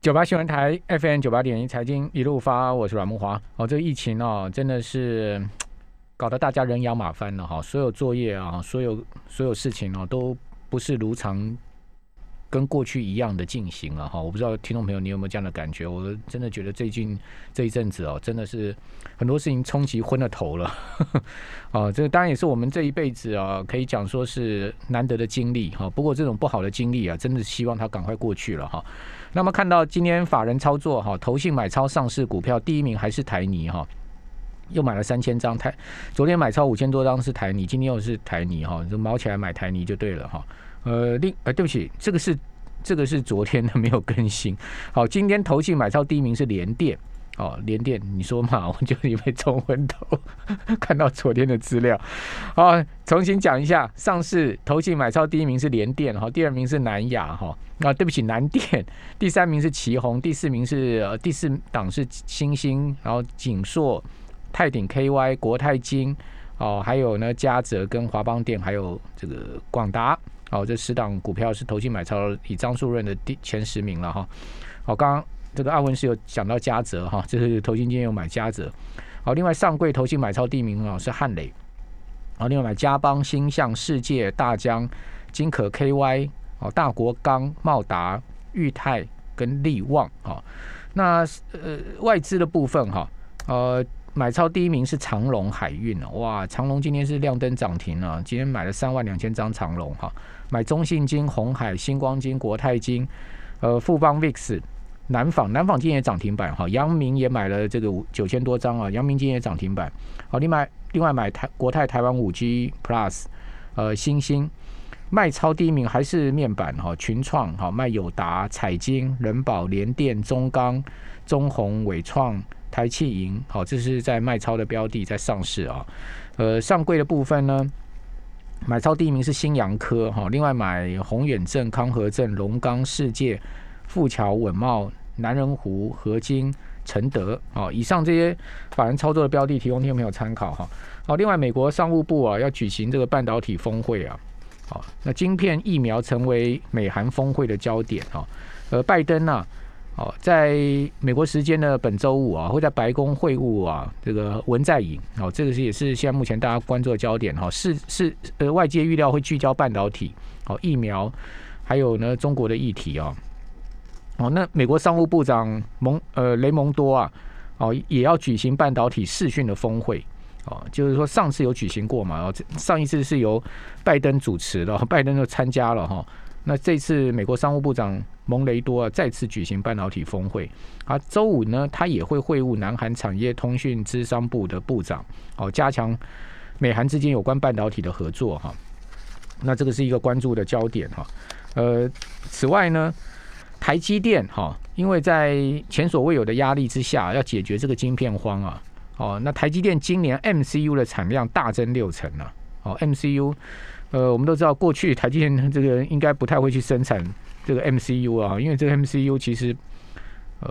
九八新闻台 FM 九八点一财经一路发，我是阮木华。哦，这个疫情哦，真的是 搞得大家人仰马翻了哈。所有作业啊，所有所有事情哦，都不是如常跟过去一样的进行了哈。我不知道听众朋友你有没有这样的感觉？我真的觉得最近这一阵子哦，真的是很多事情冲击昏了头了。哦，这个当然也是我们这一辈子啊，可以讲说是难得的经历哈。不过这种不好的经历啊，真的希望它赶快过去了哈。那么看到今天法人操作哈，投信买超上市股票，第一名还是台泥哈，又买了三千张台。昨天买超五千多张是台泥，今天又是台泥哈，就毛起来买台泥就对了哈。呃，另呃，对不起，这个是这个是昨天的没有更新。好，今天投信买超第一名是联电。哦，连电，你说嘛？我就以为冲昏头，看到昨天的资料。好，重新讲一下，上市投信买超第一名是联电，哈，第二名是南亚，哈，啊，对不起，南电，第三名是旗宏，第四名是呃第四档是星星，然后锦硕、泰鼎 KY、国泰金，哦，还有呢嘉泽跟华邦电，还有这个广达，哦，这十档股票是投信买超以张树润的第前十名了哈。好，刚刚。这个阿文是有讲到嘉泽哈，就是投信今天有买嘉泽。好，另外上柜投信买超第一名啊是汉磊。好，另外买嘉邦、星象、世界、大江、金可 KY、哦大国钢、茂达、裕泰跟力旺啊。那呃外资的部分哈，呃买超第一名是长隆海运哇，长隆今天是亮灯涨停了，今天买了三万两千张长隆哈。买中信金、红海、星光金、国泰金、呃富邦 VIX。南纺，南纺今天也涨停板哈，阳明也买了这个五九千多张啊，阳明今天也涨停板。好，另外另外买台国泰台湾五 G Plus，呃，星星卖超第一名还是面板哈，群创哈卖友达、彩晶、人保、联电、中钢、中宏、伟创、台气银，好，这是在卖超的标的在上市啊。呃，上柜的部分呢，买超第一名是新阳科哈，另外买宏远镇、康和镇、龙钢世界、富桥稳茂。南仁湖、合金、承德，哦，以上这些法人操作的标的，提供听众朋友参考哈。好，另外美国商务部啊要举行这个半导体峰会啊，好，那晶片疫苗成为美韩峰会的焦点哈。而拜登呢，哦，在美国时间的本周五啊，会在白宫会晤啊这个文在寅，哦，这个是也是现在目前大家关注的焦点哈。是是呃，外界预料会聚焦半导体、哦疫苗，还有呢中国的议题啊。哦，那美国商务部长蒙呃雷蒙多啊，哦也要举行半导体视讯的峰会，哦，就是说上次有举行过嘛，然后上一次是由拜登主持的，拜登就参加了哈。那这次美国商务部长蒙雷多啊再次举行半导体峰会，啊，周五呢他也会会晤南韩产业通讯资商部的部长，哦，加强美韩之间有关半导体的合作哈。那这个是一个关注的焦点哈。呃，此外呢。台积电哈，因为在前所未有的压力之下，要解决这个晶片荒啊，哦，那台积电今年 MCU 的产量大增六成了，哦，MCU，呃，我们都知道过去台积电这个应该不太会去生产这个 MCU 啊，因为这个 MCU 其实，呃，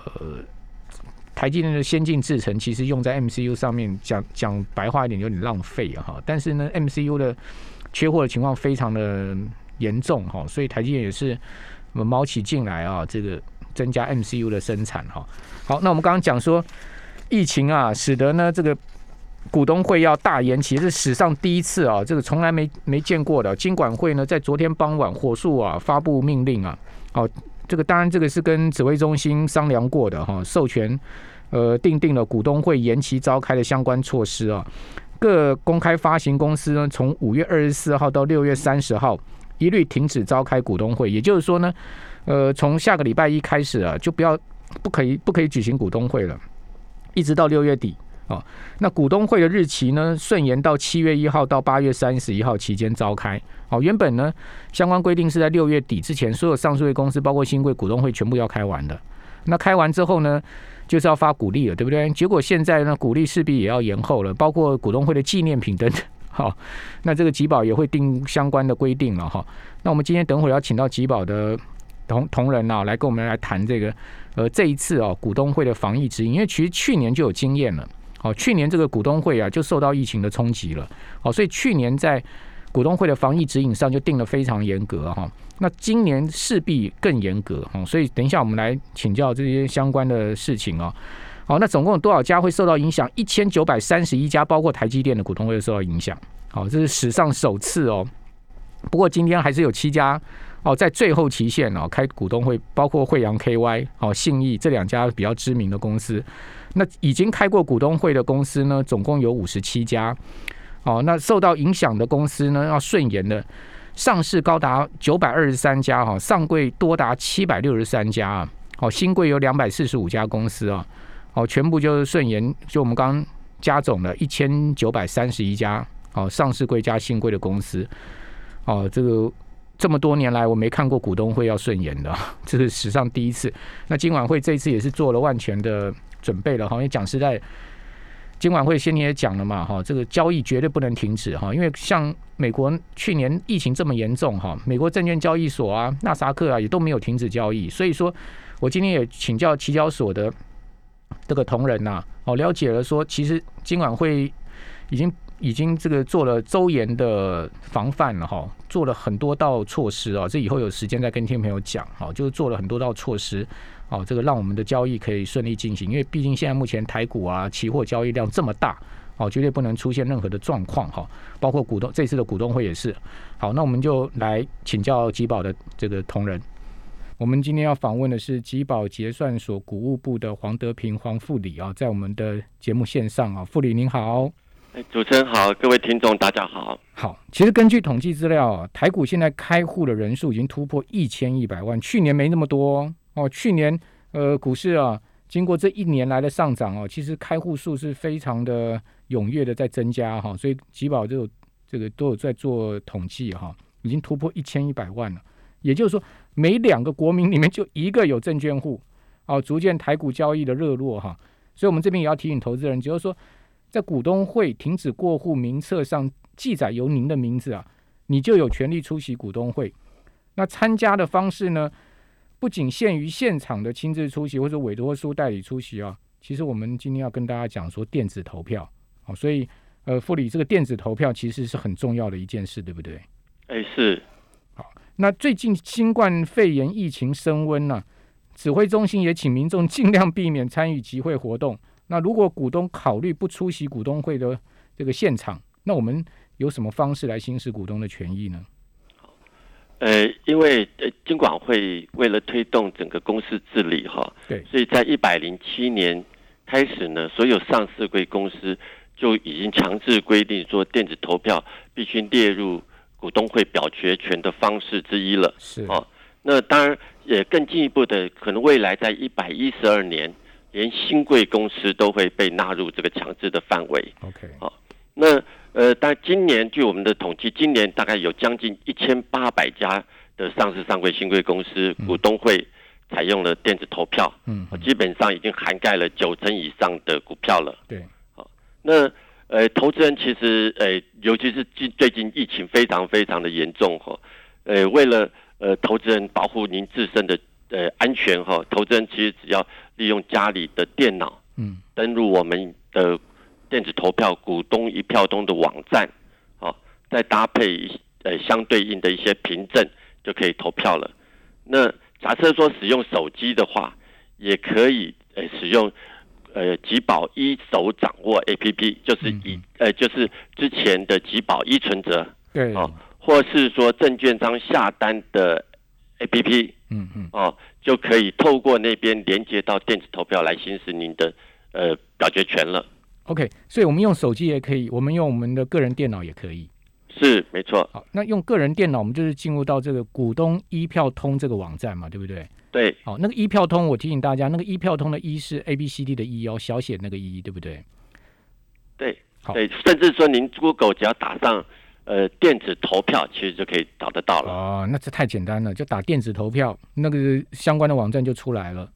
台积电的先进制程其实用在 MCU 上面，讲讲白话一点有点浪费啊，哈，但是呢，MCU 的缺货的情况非常的严重哈，所以台积电也是。我们猫起进来啊，这个增加 MCU 的生产哈。好，那我们刚刚讲说疫情啊，使得呢这个股东会要大延期，是史上第一次啊，这个从来没没见过的。金管会呢在昨天傍晚火速啊发布命令啊，好，这个当然这个是跟指挥中心商量过的哈，授权呃定定了股东会延期召开的相关措施啊。各公开发行公司呢，从五月二十四号到六月三十号。一律停止召开股东会，也就是说呢，呃，从下个礼拜一开始啊，就不要不可以不可以举行股东会了，一直到六月底啊。那股东会的日期呢，顺延到七月一号到八月三十一号期间召开。哦，原本呢，相关规定是在六月底之前，所有上市公司包括新贵股东会全部要开完的。那开完之后呢，就是要发股利了，对不对？结果现在呢，股利势必也要延后了，包括股东会的纪念品等等。好，那这个吉宝也会定相关的规定了哈。那我们今天等会儿要请到吉宝的同同仁啊，来跟我们来谈这个呃这一次哦股东会的防疫指引，因为其实去年就有经验了。哦，去年这个股东会啊就受到疫情的冲击了。哦，所以去年在股东会的防疫指引上就定的非常严格哈。那今年势必更严格哈，所以等一下我们来请教这些相关的事情哦。好，那总共有多少家会受到影响？一千九百三十一家，包括台积电的股东会受到影响。好，这是史上首次哦。不过今天还是有七家哦，在最后期限哦开股东会，包括惠阳 KY、哦信义这两家比较知名的公司。那已经开过股东会的公司呢，总共有五十七家。哦，那受到影响的公司呢，要顺延的上市高达九百二十三家哈，上柜多达七百六十三家啊。哦，新柜有两百四十五家公司啊。哦全部就是顺延，就我们刚刚加总了一千九百三十一家哦，上市贵加新柜的公司。哦，这个这么多年来我没看过股东会要顺延的，这是史上第一次。那今晚会这一次也是做了万全的准备了哈，因为讲实在，今晚会先你也讲了嘛哈，这个交易绝对不能停止哈，因为像美国去年疫情这么严重哈，美国证券交易所啊、纳萨克啊也都没有停止交易，所以说我今天也请教期交所的。这个同仁呐，哦，了解了，说其实今晚会已经已经这个做了周延的防范了哈，做了很多道措施啊，这以后有时间再跟听众朋友讲哈，就是做了很多道措施，哦，这个让我们的交易可以顺利进行，因为毕竟现在目前台股啊期货交易量这么大，哦，绝对不能出现任何的状况哈，包括股东这次的股东会也是，好，那我们就来请教吉宝的这个同仁。我们今天要访问的是吉宝结算所股务部的黄德平黄副理啊，在我们的节目线上啊，副理您好，哎，主持人好，各位听众大家好。好，其实根据统计资料啊，台股现在开户的人数已经突破一千一百万，去年没那么多哦。去年呃股市啊，经过这一年来的上涨哦，其实开户数是非常的踊跃的在增加哈，所以吉宝就这个都有在做统计哈，已经突破一千一百万了。也就是说，每两个国民里面就一个有证券户，哦，逐渐台股交易的热络哈，所以我们这边也要提醒投资人，就是说，在股东会停止过户名册上记载由您的名字啊，你就有权利出席股东会。那参加的方式呢，不仅限于现场的亲自出席或者委托书代理出席啊，其实我们今天要跟大家讲说电子投票，哦，所以呃，副理这个电子投票其实是很重要的一件事，对不对？哎，是。那最近新冠肺炎疫情升温呢，指挥中心也请民众尽量避免参与集会活动。那如果股东考虑不出席股东会的这个现场，那我们有什么方式来行使股东的权益呢？呃，因为呃，金管会为了推动整个公司治理哈，对，所以在一百零七年开始呢，所有上市贵公司就已经强制规定说，电子投票必须列入。股东会表决权的方式之一了，是啊。那当然也更进一步的，可能未来在一百一十二年，连新贵公司都会被纳入这个强制的范围。OK，好。那呃，但今年据我们的统计，今年大概有将近一千八百家的上市上柜新贵公司股东会采用了电子投票，嗯，基本上已经涵盖了九成以上的股票了。对，好，那。呃，投资人其实，呃，尤其是近最近疫情非常非常的严重哈，呃，为了呃投资人保护您自身的呃安全哈，投资人其实只要利用家里的电脑，嗯，登录我们的电子投票股东一票通的网站，好，再搭配呃相对应的一些凭证，就可以投票了。那假设说使用手机的话，也可以呃使用。呃，吉宝一手掌握 A P P 就是以呃，就是之前的吉宝一存折，对。哦，或是说证券商下单的 A P P，嗯嗯，哦，就可以透过那边连接到电子投票来行使您的呃表决权了。OK，所以我们用手机也可以，我们用我们的个人电脑也可以，是没错。好，那用个人电脑，我们就是进入到这个股东一票通这个网站嘛，对不对？对，好，那个一票通，我提醒大家，那个一票通的“一”是 A B C D 的“一”哦，小写那个“一”，对不对？对，好，对，甚至说您 Google 只要打上呃电子投票，其实就可以找得到了。哦，那这太简单了，就打电子投票，那个相关的网站就出来了。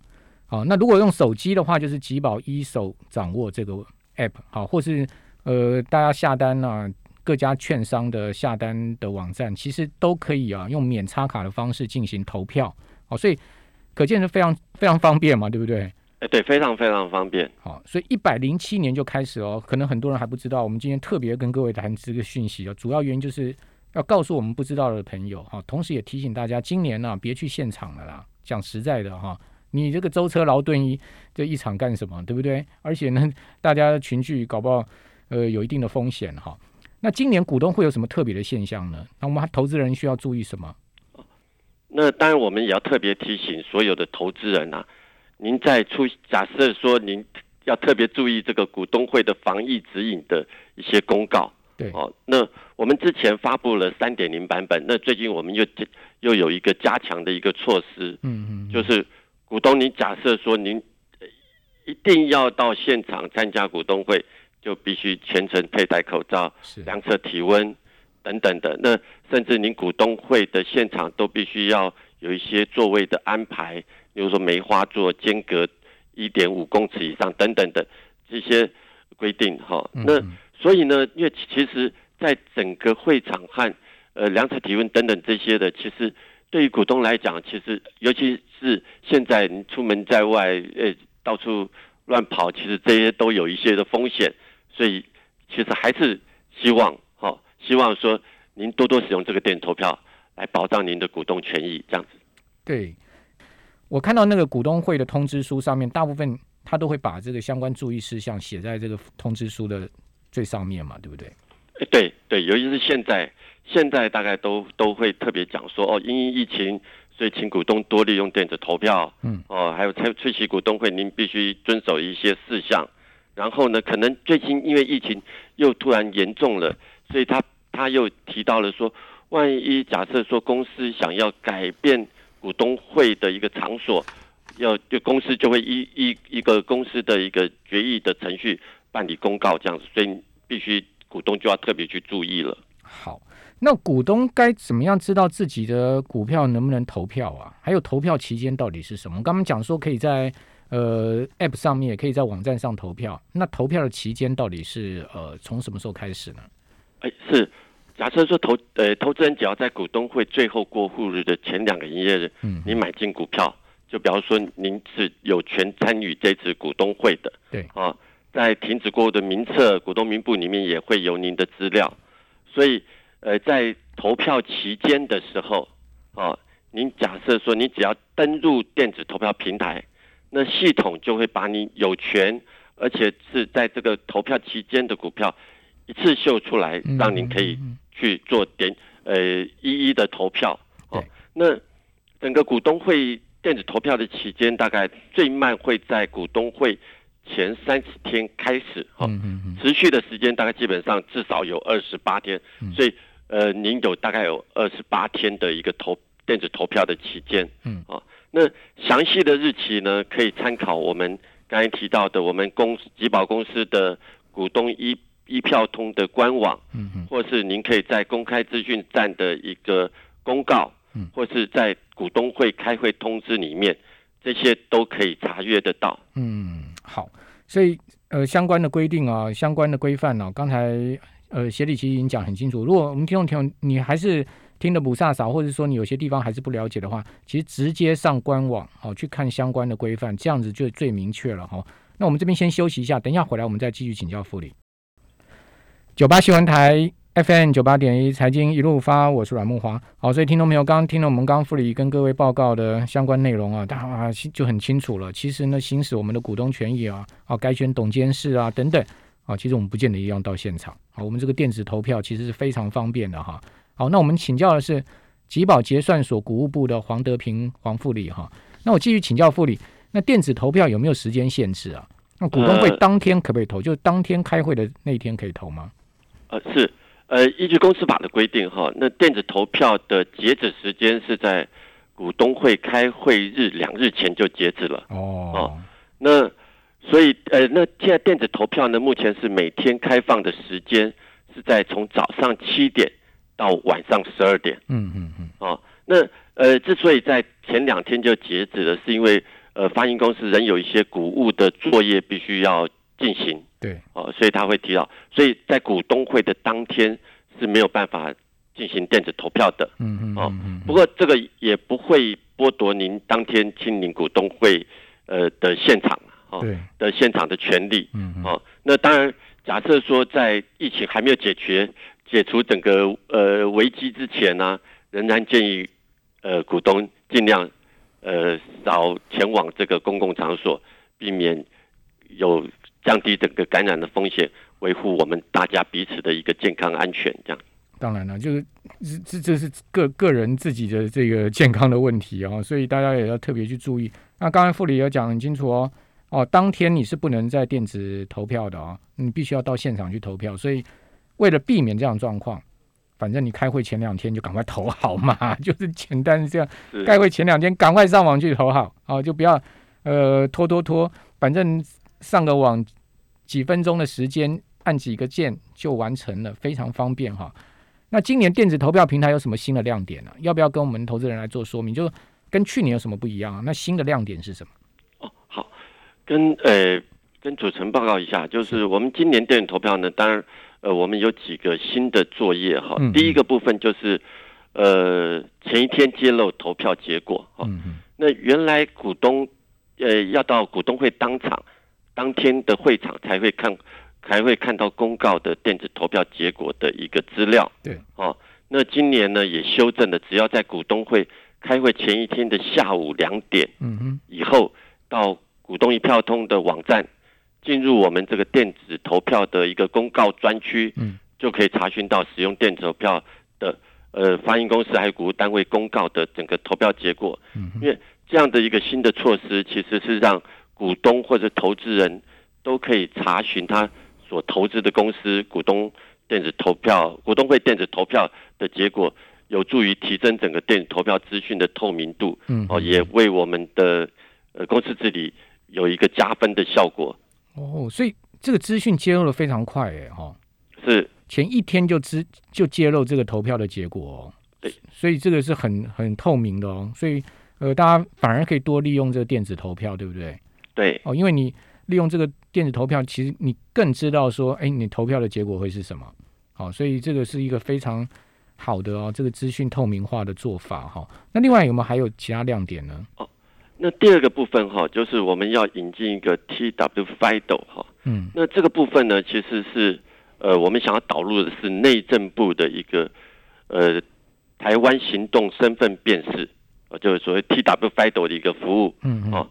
好，那如果用手机的话，就是吉宝一手掌握这个 App，好，或是呃大家下单啊，各家券商的下单的网站，其实都可以啊，用免插卡的方式进行投票。好，所以。可见是非常非常方便嘛，对不对？哎，对，非常非常方便。好，所以一百零七年就开始哦，可能很多人还不知道。我们今天特别跟各位谈这个讯息哦，主要原因就是要告诉我们不知道的朋友哈，同时也提醒大家，今年呢别去现场了啦。讲实在的哈，你这个舟车劳顿一这一场干什么，对不对？而且呢，大家群聚搞不好呃有一定的风险哈。那今年股东会有什么特别的现象呢？那我们投资人需要注意什么？那当然，我们也要特别提醒所有的投资人啊，您在出假设说您要特别注意这个股东会的防疫指引的一些公告。对哦，那我们之前发布了三点零版本，那最近我们又又有一个加强的一个措施，嗯嗯，就是股东，您假设说您一定要到现场参加股东会，就必须全程佩戴口罩、量测体温等等的。那甚至您股东会的现场都必须要有一些座位的安排，比如说梅花座间隔一点五公尺以上等等的这些规定哈。那所以呢，因为其实，在整个会场和呃量测体温等等这些的，其实对于股东来讲，其实尤其是现在你出门在外，呃，到处乱跑，其实这些都有一些的风险。所以其实还是希望，哈，希望说您多多使用这个电子投票来保障您的股东权益，这样子。对，我看到那个股东会的通知书上面，大部分他都会把这个相关注意事项写在这个通知书的。最上面嘛，对不对？对对，尤其是现在，现在大概都都会特别讲说，哦，因疫情，所以请股东多利用电子投票，嗯，哦，还有出席股东会，您必须遵守一些事项。然后呢，可能最近因为疫情又突然严重了，所以他他又提到了说，万一假设说公司想要改变股东会的一个场所，要就公司就会依依一个公司的一个决议的程序。办理公告这样子，所以必须股东就要特别去注意了。好，那股东该怎么样知道自己的股票能不能投票啊？还有投票期间到底是什么？刚刚讲说可以在呃 App 上面，也可以在网站上投票。那投票的期间到底是呃从什么时候开始呢？哎，是假设说投呃投资人只要在股东会最后过户日的前两个营业日，嗯，你买进股票，就比方说您是有权参与这次股东会的，对啊。在停止过户的名册、股东名簿里面也会有您的资料，所以，呃，在投票期间的时候，啊，您假设说你只要登入电子投票平台，那系统就会把你有权，而且是在这个投票期间的股票一次秀出来，让您可以去做点呃一一的投票。哦，那整个股东会电子投票的期间，大概最慢会在股东会。前三十天开始，哈，持续的时间大概基本上至少有二十八天，所以呃，您有大概有二十八天的一个投电子投票的期间，嗯，啊，那详细的日期呢，可以参考我们刚才提到的我们公集保公司的股东一一票通的官网，嗯嗯，或是您可以在公开资讯站的一个公告，嗯，或是在股东会开会通知里面，这些都可以查阅得到，嗯。好，所以呃，相关的规定啊，相关的规范呢，刚才呃，协理其实已经讲很清楚。如果我们听众听众你还是听得不飒飒，或者说你有些地方还是不了解的话，其实直接上官网哦去看相关的规范，这样子就最明确了哈。那我们这边先休息一下，等一下回来我们再继续请教副理。九八新闻台。FM 九八点一财经一路发，我是阮木华。好，所以听众朋友刚刚听了我们刚刚副理跟各位报告的相关内容啊，大家就很清楚了。其实呢，行使我们的股东权益啊，啊，该选董监事啊等等啊，其实我们不见得一样到现场。好，我们这个电子投票其实是非常方便的哈。好，那我们请教的是吉宝结算所股务部的黄德平黄副理哈。那我继续请教副理，那电子投票有没有时间限制啊？那股东会当天可不可以投？就当天开会的那天可以投吗？呃，是。呃，依据公司法的规定，哈，那电子投票的截止时间是在股东会开会日两日前就截止了。哦，那所以呃，那现在电子投票呢，目前是每天开放的时间是在从早上七点到晚上十二点。嗯嗯嗯。哦，那呃，之所以在前两天就截止了，是因为呃，发行公司仍有一些股务的作业必须要进行。对，哦，所以他会提到，所以在股东会的当天是没有办法进行电子投票的。嗯嗯，哦，不过这个也不会剥夺您当天亲临股东会呃的现场，哦，的现场的权利。嗯哦，那当然，假设说在疫情还没有解决解除整个呃危机之前呢，仍然建议呃股东尽量呃少前往这个公共场所，避免有降低整个感染的风险，维护我们大家彼此的一个健康安全。这样，当然了，就是这这是个个人自己的这个 健康的问题啊，所以大家也要特别去注意。那刚才副理也讲很清楚哦，哦，当天你是不能在电子投票的啊，你必须要到现场去投票。所以为了避免这样状况，反正你开会前两天就赶快投好嘛，就是简单这样。开会前两天赶快上网去投好，啊，就不要呃拖拖拖，反正。上个网几分钟的时间，按几个键就完成了，非常方便哈。那今年电子投票平台有什么新的亮点呢？要不要跟我们投资人来做说明？就跟去年有什么不一样啊？那新的亮点是什么？哦，好，跟呃跟主持人报告一下，就是我们今年电子投票呢，当然呃我们有几个新的作业哈。第一个部分就是呃前一天揭露投票结果哈。那原来股东呃要到股东会当场。当天的会场才会看，才会看到公告的电子投票结果的一个资料。对，哦，那今年呢也修正了，只要在股东会开会前一天的下午两点，嗯哼，以后到股东一票通的网站，进入我们这个电子投票的一个公告专区，嗯，就可以查询到使用电子投票的呃发行公司还有股单位公告的整个投票结果。嗯，因为这样的一个新的措施，其实是让股东或者投资人都可以查询他所投资的公司股东电子投票、股东会电子投票的结果，有助于提升整个电子投票资讯的透明度。嗯，哦，也为我们的呃公司治理有一个加分的效果。哦，所以这个资讯揭露的非常快，哎，哈，是前一天就知就揭露这个投票的结果。哦。对，所以这个是很很透明的哦。所以呃，大家反而可以多利用这个电子投票，对不对？对哦，因为你利用这个电子投票，其实你更知道说，哎，你投票的结果会是什么？好，所以这个是一个非常好的哦，这个资讯透明化的做法哈。那另外有没有还有其他亮点呢？哦，那第二个部分哈，就是我们要引进一个 TW FIDO 哈，嗯，那这个部分呢，其实是呃，我们想要导入的是内政部的一个呃台湾行动身份辨识，呃，就是所谓 TW FIDO 的一个服务，嗯嗯。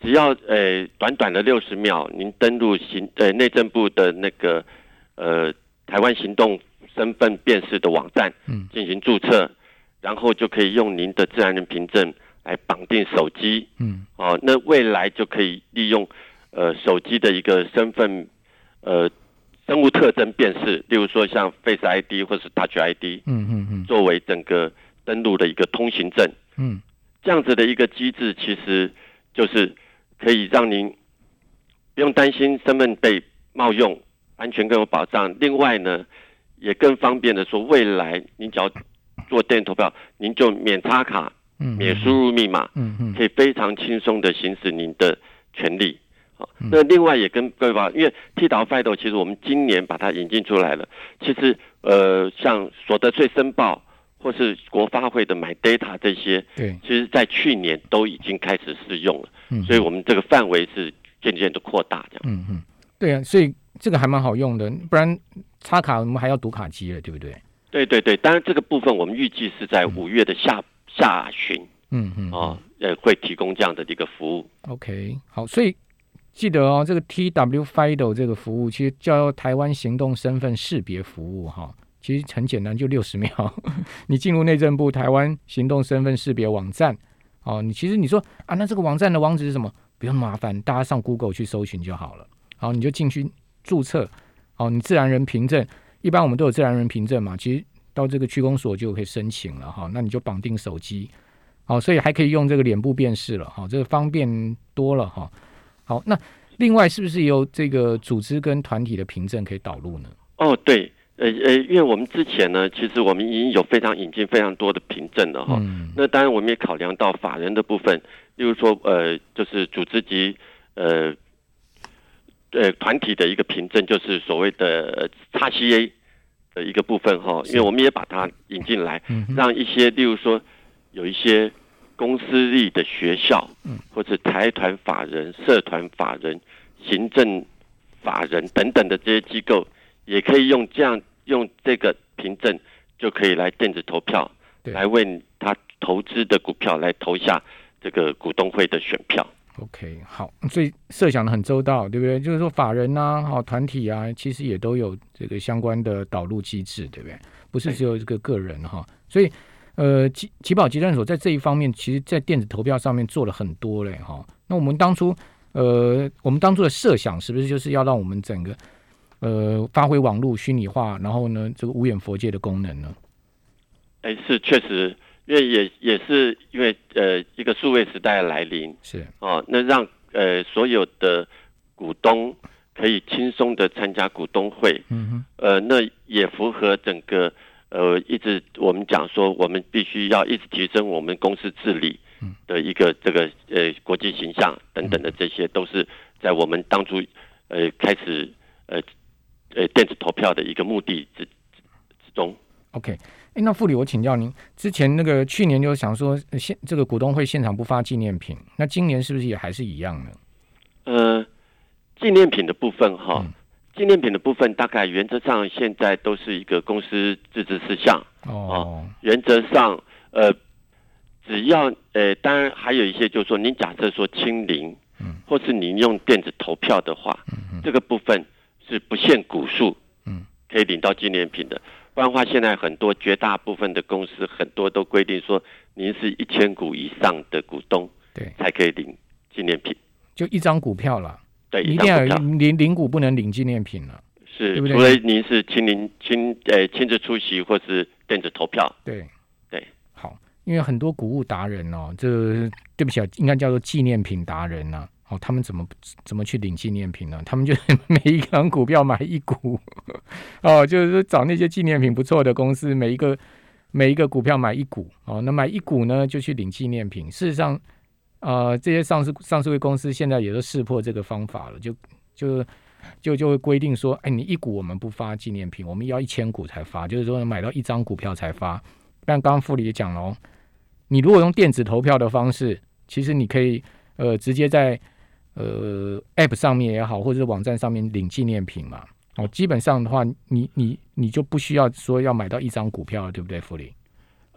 只要呃短短的六十秒，您登录行呃内政部的那个呃台湾行动身份辨识的网站，嗯，进行注册，然后就可以用您的自然人凭证来绑定手机，嗯，哦，那未来就可以利用呃手机的一个身份呃生物特征辨识，例如说像 Face ID 或是 Touch ID，嗯嗯嗯，作为整个登录的一个通行证，嗯，这样子的一个机制，其实就是。可以让您不用担心身份被冒用，安全更有保障。另外呢，也更方便的说，未来您只要做电子投票，您就免插卡，免输入密码，嗯嗯可以非常轻松的行使您的权利。好，那另外也跟各位报，因为 T 岛 FIDO 其实我们今年把它引进出来了。其实呃，像所得税申报或是国发会的买 data 这些，对，其实在去年都已经开始试用了。所以，我们这个范围是渐渐的扩大，这样。嗯嗯，对啊，所以这个还蛮好用的，不然插卡我们还要读卡机了，对不对？对对对，当然这个部分我们预计是在五月的下下旬，嗯嗯，哦，呃，会提供这样的一个服务。OK，好，所以记得哦，这个 TW FIDO 这个服务其实叫台湾行动身份识别服务哈，其实很简单，就六十秒，你进入内政部台湾行动身份识别网站。哦，你其实你说啊，那这个网站的网址是什么？不用麻烦，大家上 Google 去搜寻就好了。好，你就进去注册。哦，你自然人凭证，一般我们都有自然人凭证嘛。其实到这个区公所就可以申请了哈。那你就绑定手机，好，所以还可以用这个脸部辨识了哈，这个方便多了哈。好，那另外是不是有这个组织跟团体的凭证可以导入呢？哦，对。呃呃，因为我们之前呢，其实我们已经有非常引进非常多的凭证了哈。那当然，我们也考量到法人的部分，例如说呃，就是组织及呃呃团体的一个凭证，就是所谓的 XCA 的一个部分哈。因为我们也把它引进来，让一些例如说有一些公司立的学校，或者财团法人、社团法人、行政法人等等的这些机构。也可以用这样用这个凭证就可以来电子投票，对来为他投资的股票来投下这个股东会的选票。OK，好，所以设想的很周到，对不对？就是说法人呐、好、团体啊，其实也都有这个相关的导入机制，对不对？不是只有这个个人哈、所以呃，集集保集团所在这一方面，其实在电子投票上面做了很多嘞哈、那我们当初呃，我们当初的设想是不是就是要让我们整个呃发挥网络虚拟化，然后呢这个无眼佛界的功能呢？哎，是确实，因为也也是因为呃一个数位时代的来临。是。哦，那让呃所有的股东可以轻松的参加股东会，嗯哼，呃，那也符合整个呃一直我们讲说，我们必须要一直提升我们公司治理嗯。的一个这个呃国际形象等等的这些，都是在我们当初呃开始呃呃电子投票的一个目的之之之中。OK，哎，那副理，我请教您，之前那个去年就想说呃现这个股东会现场不发纪念品，那今年是不是也还是一样呢？呃，纪念品的部分哈嗯，纪念品的部分大概原则上现在都是一个公司自治事项。哦，原则上，呃，只要呃，当然还有一些，就是说，您假设说清零，嗯，或是您用电子投票的话，这个部分是不限股数，嗯，可以领到纪念品的。不然的话，现在很多绝大部分的公司很多都规定说，您是一千股以上的股东对，才可以领纪念品。就一张股票了，对，一定要领领股不能领纪念品了。是，对不对除非您是亲临亲呃亲自出席或是电子投票。对对，好，因为很多古物达人哦，这对不起啊，应该叫做纪念品达人呐、哦，他们怎么怎么去领纪念品呢？他们就 每一张股票买一股，哦，就是找那些纪念品不错的公司，每一个每一个股票买一股，哦，那买一股呢就去领纪念品。事实上，呃，这些上市上市会公司现在也都识破这个方法了，就就就就会规定说，哎，你一股我们不发纪念品，我们要一千股才发，就是说买到一张股票才发。但刚刚副理也讲了哦，你如果用电子投票的方式，其实你可以呃直接在呃 App 上面也好，或者是网站上面领纪念品嘛。哦，基本上的话，你你你就不需要说要买到一张股票了，对不对，福林？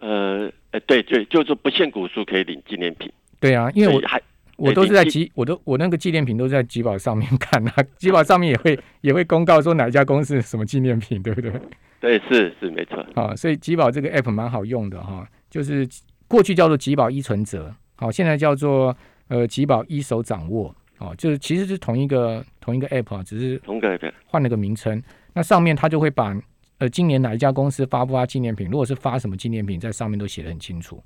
呃，呃，对对，就是不限股数可以领纪念品，对啊，因为我还我都是在集，我都我那个纪念品都是在集宝上面看啊，集宝上面也会也会公告说哪一家公司什么纪念品，对不对？对是是没错，啊，所以集宝这个 app 蛮好用的哈，就是过去叫做集宝依存者，好，现在叫做呃集宝一手掌握，哦，就是其实是同一个同一个 app 啊，只是同个的换了个名称。那上面它就会把呃今年哪一家公司发不发纪念品，如果是发什么纪念品，在上面都写的很清楚。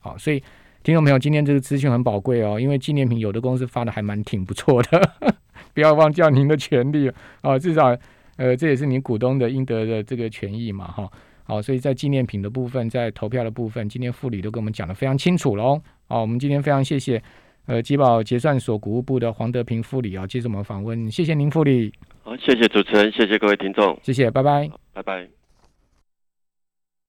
好，所以听众朋友，今天这个资讯很宝贵哦，因为纪念品有的公司发的还蛮挺不错的，不要忘掉您的权利哦，至少呃这也是您股东的应得的这个权益嘛哈。好，所以在纪念品的部分，在投票的部分，今天副理都跟我们讲的非常清楚喽。好，我们今天非常谢谢呃集宝结算所股务部的黄德平副理啊，接受我们访问，谢谢您副理，好，谢谢主持人，谢谢各位听众，谢谢，拜拜。拜拜。